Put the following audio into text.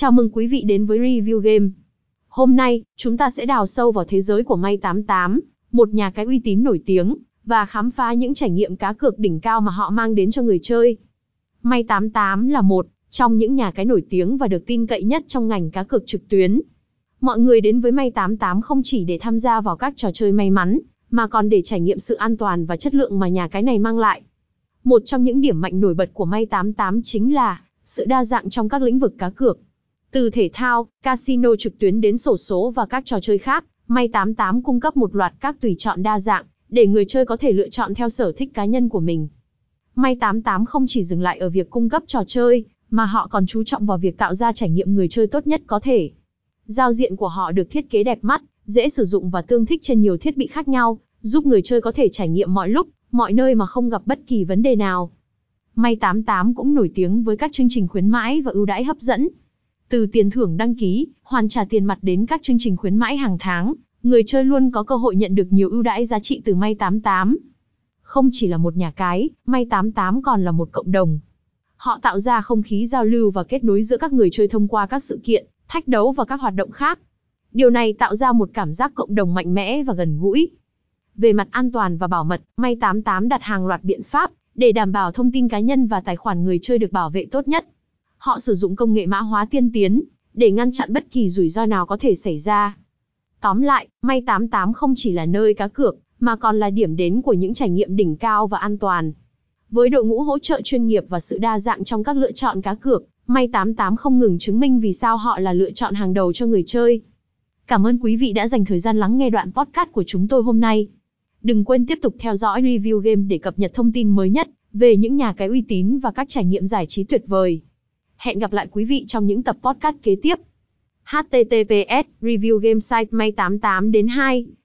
Chào mừng quý vị đến với Review Game. Hôm nay, chúng ta sẽ đào sâu vào thế giới của May 88, một nhà cái uy tín nổi tiếng, và khám phá những trải nghiệm cá cược đỉnh cao mà họ mang đến cho người chơi. May 88 là một trong những nhà cái nổi tiếng và được tin cậy nhất trong ngành cá cược trực tuyến. Mọi người đến với May 88 không chỉ để tham gia vào các trò chơi may mắn, mà còn để trải nghiệm sự an toàn và chất lượng mà nhà cái này mang lại. Một trong những điểm mạnh nổi bật của May 88 chính là sự đa dạng trong các lĩnh vực cá cược. Từ thể thao, casino trực tuyến đến sổ số và các trò chơi khác, May 88 cung cấp một loạt các tùy chọn đa dạng, để người chơi có thể lựa chọn theo sở thích cá nhân của mình. May 88 không chỉ dừng lại ở việc cung cấp trò chơi, mà họ còn chú trọng vào việc tạo ra trải nghiệm người chơi tốt nhất có thể. Giao diện của họ được thiết kế đẹp mắt, dễ sử dụng và tương thích trên nhiều thiết bị khác nhau, giúp người chơi có thể trải nghiệm mọi lúc, mọi nơi mà không gặp bất kỳ vấn đề nào. May 88 cũng nổi tiếng với các chương trình khuyến mãi và ưu đãi hấp dẫn. Từ tiền thưởng đăng ký, hoàn trả tiền mặt đến các chương trình khuyến mãi hàng tháng, người chơi luôn có cơ hội nhận được nhiều ưu đãi giá trị từ May 88. Không chỉ là một nhà cái, May 88 còn là một cộng đồng. Họ tạo ra không khí giao lưu và kết nối giữa các người chơi thông qua các sự kiện, thách đấu và các hoạt động khác. Điều này tạo ra một cảm giác cộng đồng mạnh mẽ và gần gũi. Về mặt an toàn và bảo mật, May 88 đặt hàng loạt biện pháp để đảm bảo thông tin cá nhân và tài khoản người chơi được bảo vệ tốt nhất. Họ sử dụng công nghệ mã hóa tiên tiến để ngăn chặn bất kỳ rủi ro nào có thể xảy ra. Tóm lại, May 88 không chỉ là nơi cá cược, mà còn là điểm đến của những trải nghiệm đỉnh cao và an toàn. Với đội ngũ hỗ trợ chuyên nghiệp và sự đa dạng trong các lựa chọn cá cược, May 88 không ngừng chứng minh vì sao họ là lựa chọn hàng đầu cho người chơi. Cảm ơn quý vị đã dành thời gian lắng nghe đoạn podcast của chúng tôi hôm nay. Đừng quên tiếp tục theo dõi review game để cập nhật thông tin mới nhất về những nhà cái uy tín và các trải nghiệm giải trí tuyệt vời. Hẹn gặp lại quý vị trong những tập podcast kế tiếp. https review game site may 88 đến 2